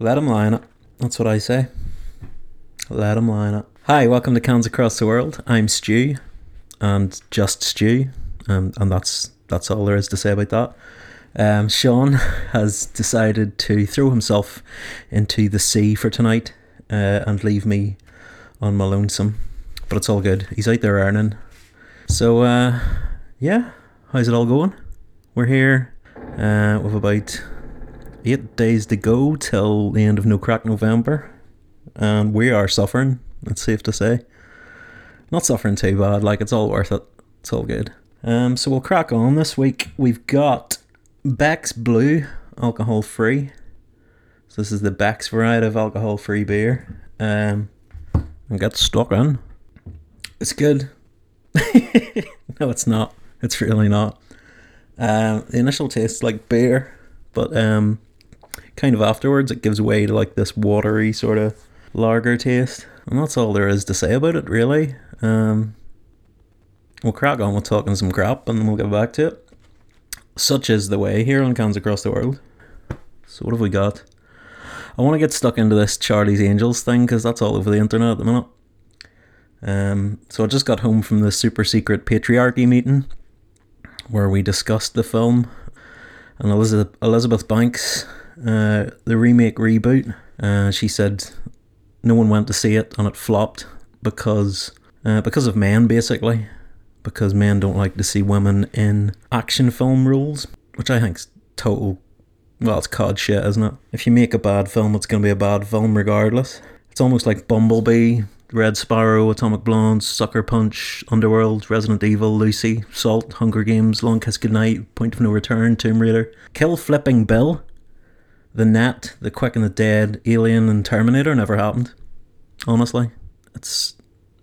Let him line it. That's what I say. Let him line it. Hi, welcome to Cans Across the World. I'm Stu, and just Stu, um, and that's that's all there is to say about that. Um, Sean has decided to throw himself into the sea for tonight uh, and leave me on my lonesome, but it's all good. He's out there earning. So, uh, yeah, how's it all going? We're here uh, with about eight days to go till the end of No Craic November, and we are suffering. It's safe to say, not suffering too bad. Like it's all worth it. It's all good. Um, so we'll crack on this week. We've got Beck's Blue, alcohol free. So this is the Beck's variety of alcohol free beer. Um, and get stuck in. It's good. no, it's not. It's really not. Um, the initial taste like beer, but um, kind of afterwards it gives way to like this watery sort of lager taste, and that's all there is to say about it, really. Um, we'll crack on with talking some crap, and then we'll get back to it. Such is the way here on Cans Across the World. So what have we got? I want to get stuck into this Charlie's Angels thing because that's all over the internet at the minute. Um, so I just got home from the super secret patriarchy meeting where we discussed the film and Elizabeth Elizabeth Banks, uh, the remake reboot. Uh, she said no one went to see it and it flopped because uh, because of men basically because men don't like to see women in action film roles, which I think's total. Well, it's cod shit, isn't it? If you make a bad film, it's going to be a bad film regardless. It's almost like Bumblebee, Red Sparrow, Atomic Blonde, Sucker Punch, Underworld, Resident Evil, Lucy, Salt, Hunger Games, Long Kiss Goodnight, Point of No Return, Tomb Raider, Kill Flipping Bill, The Net, The Quick and the Dead, Alien, and Terminator never happened. Honestly, it's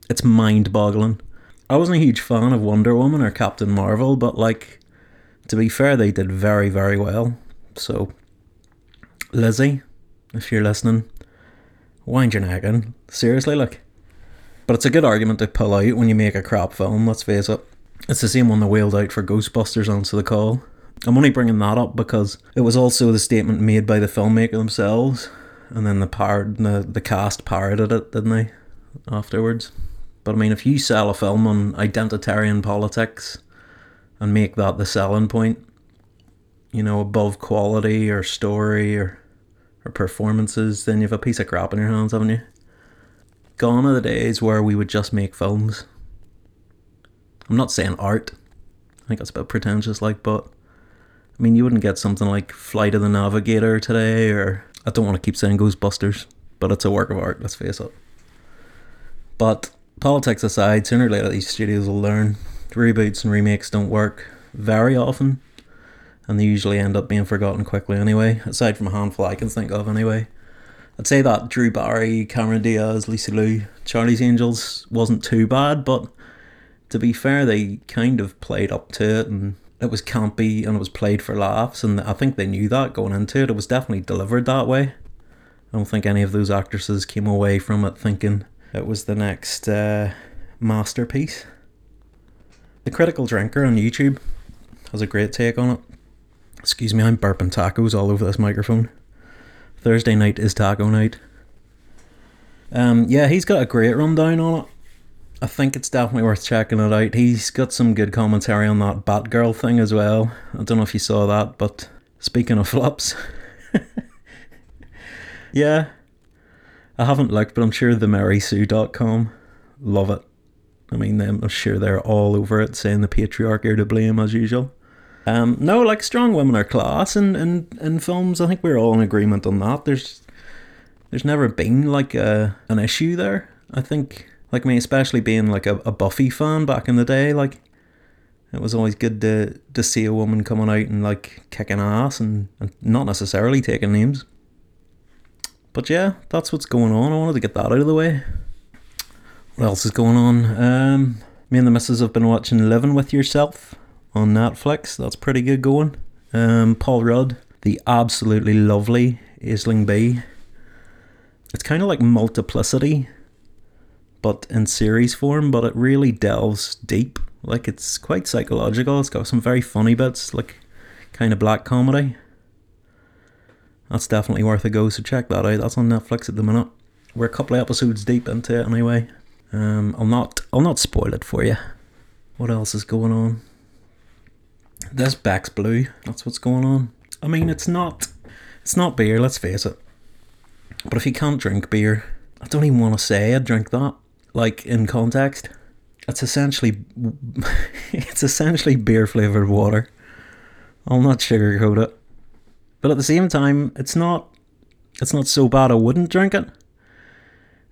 it's mind-boggling. I wasn't a huge fan of Wonder Woman or Captain Marvel, but like to be fair, they did very, very well. So, Lizzie, if you're listening, wind your neck in. Seriously, like. But it's a good argument to pull out when you make a crap film, let's face it. It's the same one that wheeled out for Ghostbusters Answer the Call. I'm only bringing that up because it was also the statement made by the filmmaker themselves, and then the par- the, the cast parroted it, didn't they, afterwards? But I mean, if you sell a film on identitarian politics and make that the selling point, you know, above quality or story or or performances, then you've a piece of crap in your hands, haven't you? Gone are the days where we would just make films. I'm not saying art. I think that's a bit pretentious, like, but I mean, you wouldn't get something like Flight of the Navigator today, or I don't want to keep saying Ghostbusters, but it's a work of art. Let's face it. But politics aside, sooner or later these studios will learn reboots and remakes don't work very often, and they usually end up being forgotten quickly anyway. Aside from a handful I can think of anyway. I'd say that Drew Barry, Cameron Diaz, Lucy Liu, Charlie's Angels wasn't too bad, but to be fair, they kind of played up to it and it was campy and it was played for laughs, and I think they knew that going into it. It was definitely delivered that way. I don't think any of those actresses came away from it thinking it was the next uh, masterpiece. The Critical Drinker on YouTube has a great take on it. Excuse me, I'm burping tacos all over this microphone. Thursday night is taco night. Um, yeah, he's got a great rundown on it. I think it's definitely worth checking it out. He's got some good commentary on that Batgirl thing as well. I don't know if you saw that, but speaking of flops, yeah, I haven't looked, but I'm sure themarysue.com love it. I mean, I'm sure they're all over it, saying the patriarchy are to blame as usual. Um, no, like strong women are class in, in, in films. I think we're all in agreement on that. There's there's never been like a an issue there. I think like me, especially being like a, a Buffy fan back in the day, like it was always good to to see a woman coming out and like kicking ass and, and not necessarily taking names. But yeah, that's what's going on. I wanted to get that out of the way. What else is going on? Um, me and the missus have been watching Living with Yourself on Netflix. That's pretty good going. Um, Paul Rudd, the absolutely lovely Aisling Bea. It's kind of like multiplicity, but in series form, but it really delves deep. Like it's quite psychological. It's got some very funny bits, like kind of black comedy. That's definitely worth a go. So check that out. That's on Netflix at the minute. We're a couple of episodes deep into it anyway. Um, I'll not I'll not spoil it for you. What else is going on? This Beck's Blue. That's what's going on. I mean, it's not it's not beer. Let's face it. But if you can't drink beer, I don't even want to say I drink that. Like in context, it's essentially it's essentially beer flavored water. I'll not sugarcoat it. But at the same time, it's not it's not so bad I wouldn't drink it.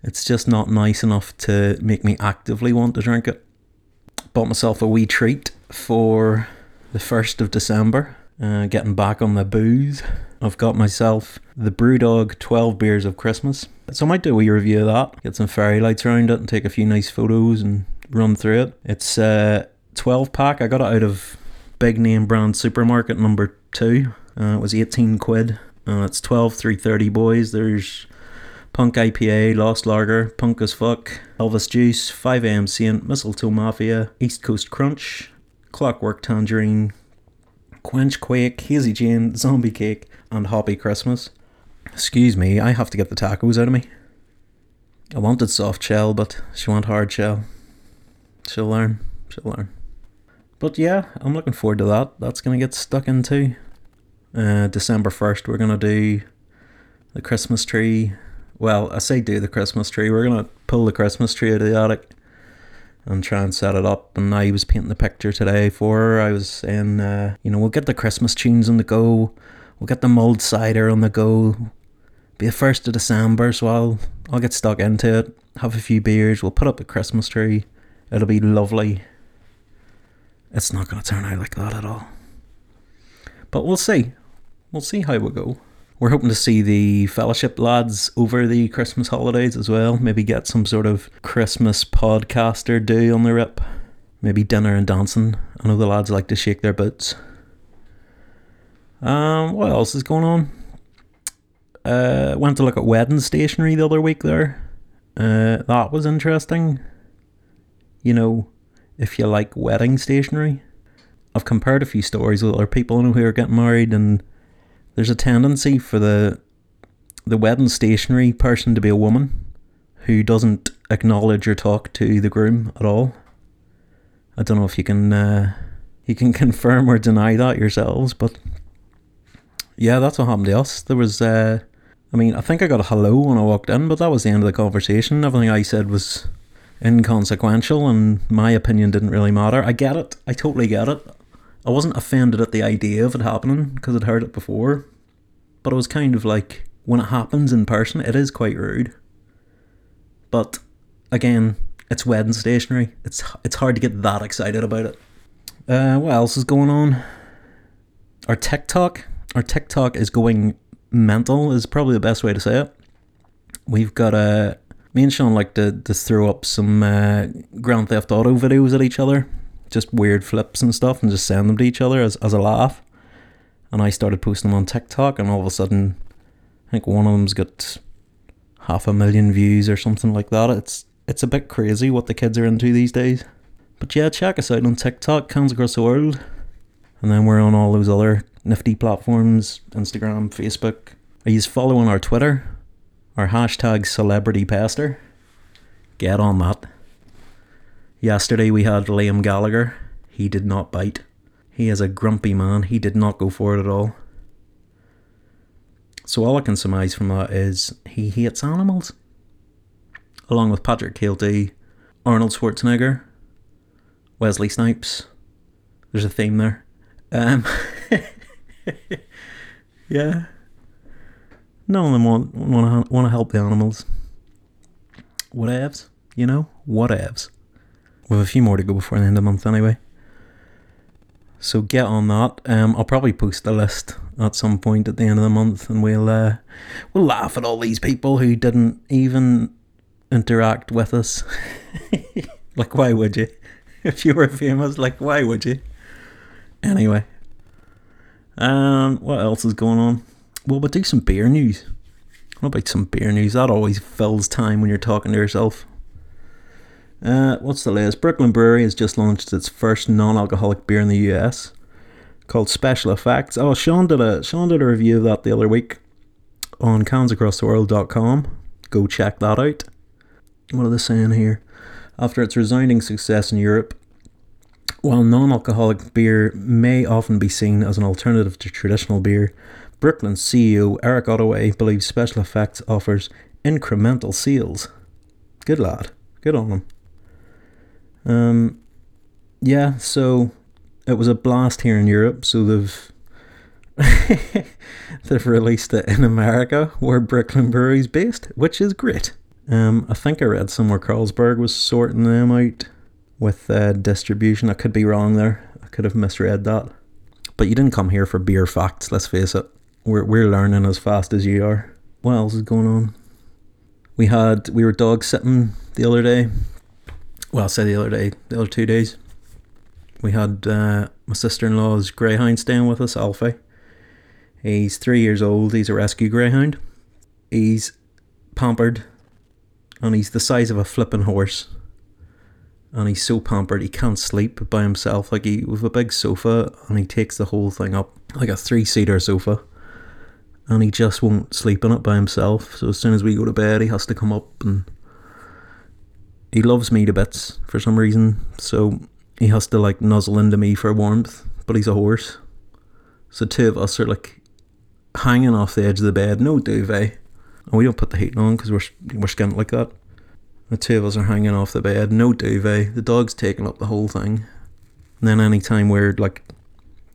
It's just not nice enough to make me actively want to drink it. Bought myself a wee treat for the 1st of December, uh, getting back on the booze. I've got myself the Brewdog 12 Beers of Christmas. So I might do a wee review of that, get some fairy lights around it and take a few nice photos and run through it. It's a 12 pack. I got it out of big name brand supermarket number 2. Uh, it was 18 quid. Uh, it's 12 330 boys. There's Punk IPA, Lost Lager, Punk as Fuck, Elvis Juice, 5am Saint, Mistletoe Mafia, East Coast Crunch, Clockwork Tangerine, Quench Quake, Hazy Jane, Zombie Cake, and Hoppy Christmas. Excuse me, I have to get the tacos out of me. I wanted soft shell, but she want hard shell. She'll learn. She'll learn. But yeah, I'm looking forward to that. That's gonna get stuck into. Uh, December 1st, we're gonna do the Christmas tree. Well, I say do the Christmas tree. We're gonna pull the Christmas tree out of the attic and try and set it up. And I was painting the picture today for her. I was saying, uh, you know, we'll get the Christmas tunes on the go. We'll get the mulled cider on the go. Be the first of December, so I'll I'll get stuck into it. Have a few beers. We'll put up a Christmas tree. It'll be lovely. It's not going to turn out like that at all. But we'll see. We'll see how we go. We're hoping to see the fellowship lads over the Christmas holidays as well. Maybe get some sort of Christmas podcaster do on the rip. Maybe dinner and dancing. I know the lads like to shake their boots. Um, what else is going on? Uh, went to look at wedding stationery the other week there. Uh, that was interesting. You know, if you like wedding stationery. I've compared a few stories with other people who are getting married, and there's a tendency for the the wedding stationery person to be a woman who doesn't acknowledge or talk to the groom at all. I don't know if you can uh, you can confirm or deny that yourselves, but yeah, that's what happened to us. There was, uh, I mean, I think I got a hello when I walked in, but that was the end of the conversation. Everything I said was inconsequential, and my opinion didn't really matter. I get it. I totally get it. I wasn't offended at the idea of it happening because I'd heard it before, but it was kind of like when it happens in person, it is quite rude. But again, it's wedding stationery. It's it's hard to get that excited about it. Uh, what else is going on? Our TikTok, our TikTok is going mental. Is probably the best way to say it. We've got a me and Sean like to, to throw up some uh, Grand Theft Auto videos at each other, just weird flips and stuff, and just send them to each other as, as a laugh. And I started posting them on TikTok, and all of a sudden, I think one of them's got half a million views or something like that. It's it's a bit crazy what the kids are into these days. But yeah, check us out on TikTok, Cans Across the World. And then we're on all those other nifty platforms Instagram, Facebook. Are you following our Twitter? Our hashtag celebrity pester. Get on that. Yesterday we had Liam Gallagher. He did not bite. He is a grumpy man. He did not go for it at all. So all I can surmise from that is he hates animals. Along with Patrick Kielty, Arnold Schwarzenegger, Wesley Snipes. There's a theme there. Um, yeah. None of them want want to want to help the animals. Whatevs, you know, whatevs. We have a few more to go before the end of the month, anyway. So get on that. Um, I'll probably post a list at some point at the end of the month, and we'll uh, we'll laugh at all these people who didn't even interact with us. like, why would you? If you were famous, like, why would you? Anyway, um, what else is going on? Well, we'll do some beer news. What about some beer news? That always fills time when you're talking to yourself. Uh, what's the latest? Brooklyn Brewery has just launched its first non-alcoholic beer in the US, called Special Effects. Oh, Sean did a Sean did a review of that the other week. on cansacrosstheworld.com. Go check that out. What are they saying here? After its resounding success in Europe, while non alcoholic beer may often be seen as an alternative to traditional beer, Brooklyn CEO Eric Ottaway believes special effects offers incremental sales. Good lad. Good on him. Um, yeah, so it was a blast here in Europe, so they've they've released it in America where Brooklyn Brewery's based, which is great. Um, I think I read somewhere Carlsberg was sorting them out with uh, distribution. I could be wrong there. I could have misread that. But you didn't come here for beer facts, let's face it. We're, we're learning as fast as you are. What else is going on? We had we were dog sitting the other day. Well, I say the other day, the other two days. We had uh, my sister in law's greyhound staying with us, Alfie. He's three years old. He's a rescue greyhound. He's pampered, and he's the size of a flipping horse and he's so pampered he can't sleep by himself. Like he with a big sofa, and he takes the whole thing up like a three seater sofa, and he just won't sleep in it by himself. So as soon as we go to bed, he has to come up and he loves me to bits for some reason. So he has to like nuzzle into me for warmth, but he's a horse. So two of us are like hanging off the edge of the bed, no duvet, and we don't put the heating on because we're we're skint like that. The two of us are hanging off the bed, no duvet. The dog's taking up the whole thing. And then anytime we're like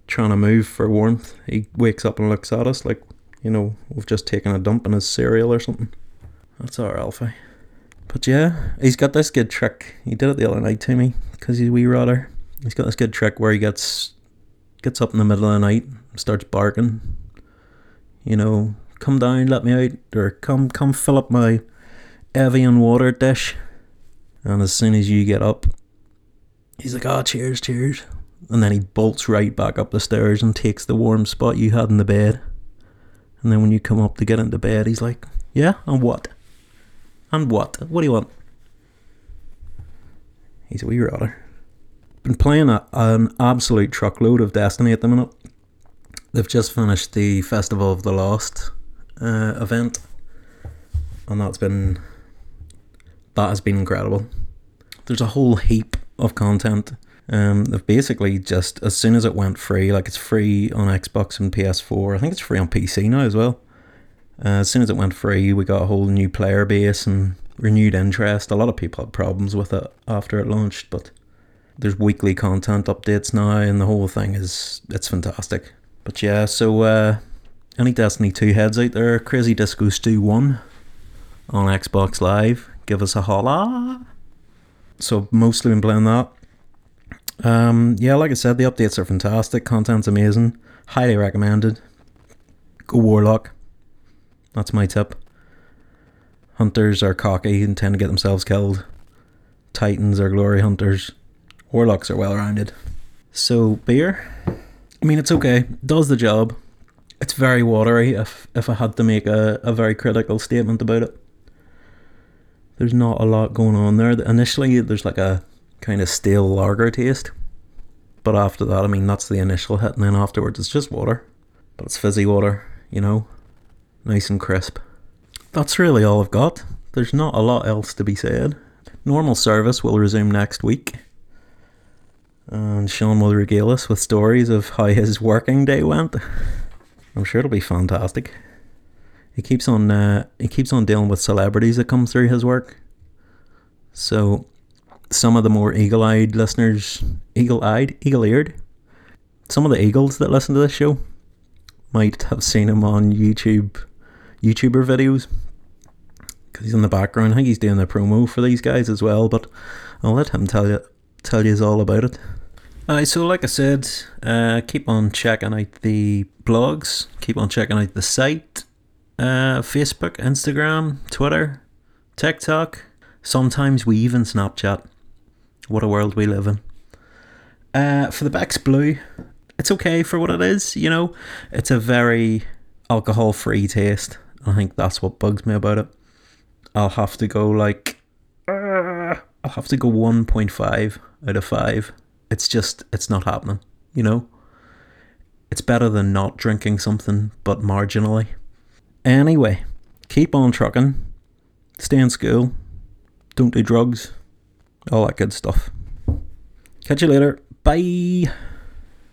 trying to move for warmth, he wakes up and looks at us like, you know, we've just taken a dump in his cereal or something. That's our Alfie. But yeah, he's got this good trick. He did it the other night to me because he's a wee rotter. He's got this good trick where he gets gets up in the middle of the night, starts barking. You know, come down, let me out, or come come fill up my Evian water dish. And as soon as you get up, he's like, oh, cheers, cheers. And then he bolts right back up the stairs and takes the warm spot you had in the bed. And then when you come up to get into bed, he's like, yeah, and what? And what? What do you want? He's a wee rotter. Been playing a, an absolute truckload of Destiny at the minute. They've just finished the Festival of the Lost uh, event, and that's been that has been incredible. There's a whole heap of content. Um, they've basically just as soon as it went free, like it's free on Xbox and PS4. I think it's free on PC now as well. Uh, as soon as it went free, we got a whole new player base and renewed interest. A lot of people had problems with it after it launched, but there's weekly content updates now, and the whole thing is it's fantastic. But yeah, so uh, any Destiny 2 heads out there, Crazy Disco Stew 1 on Xbox Live give us a holla. So mostly been playing that. Um, yeah, like I said, the updates are fantastic. Content's amazing. Highly recommended. Go Warlock. That's my tip. Hunters are cocky and tend to get themselves killed. Titans are glory hunters. Warlocks are well rounded. So beer, I mean, it's okay. Does the job. It's very watery. If if I had to make a, a very critical statement about it, there's not a lot going on there. Initially, there's like a kind of stale lager taste, but after that, I mean, that's the initial hit, and then afterwards, it's just water, but it's fizzy water, you know, nice and crisp. That's really all I've got. There's not a lot else to be said. Normal service will resume next week. And Sean will regale us with stories of how his working day went. I'm sure it'll be fantastic. He keeps on uh, he keeps on dealing with celebrities that come through his work. So some of the more eagle-eyed listeners, eagle-eyed, eagle-eared, some of the eagles that listen to this show might have seen him on YouTube, YouTuber videos. Because he's in the background. I think he's doing the promo for these guys as well. But I'll let him tell you tell you all about it. Uh, so, like I said, uh, keep on checking out the blogs. Keep on checking out the site uh, Facebook, Instagram, Twitter, TikTok. Sometimes we even Snapchat. What a world we live in. Uh, for the Beck's Blue, it's okay for what it is, you know. It's a very alcohol free taste. I think that's what bugs me about it. I'll have to go like. Uh, I'll have to go 1.5 out of 5. It's just, it's not happening, you know? It's better than not drinking something, but marginally Anyway, keep on trucking, stay in school, don't do drugs, all that good stuff. Catch you later. Bye.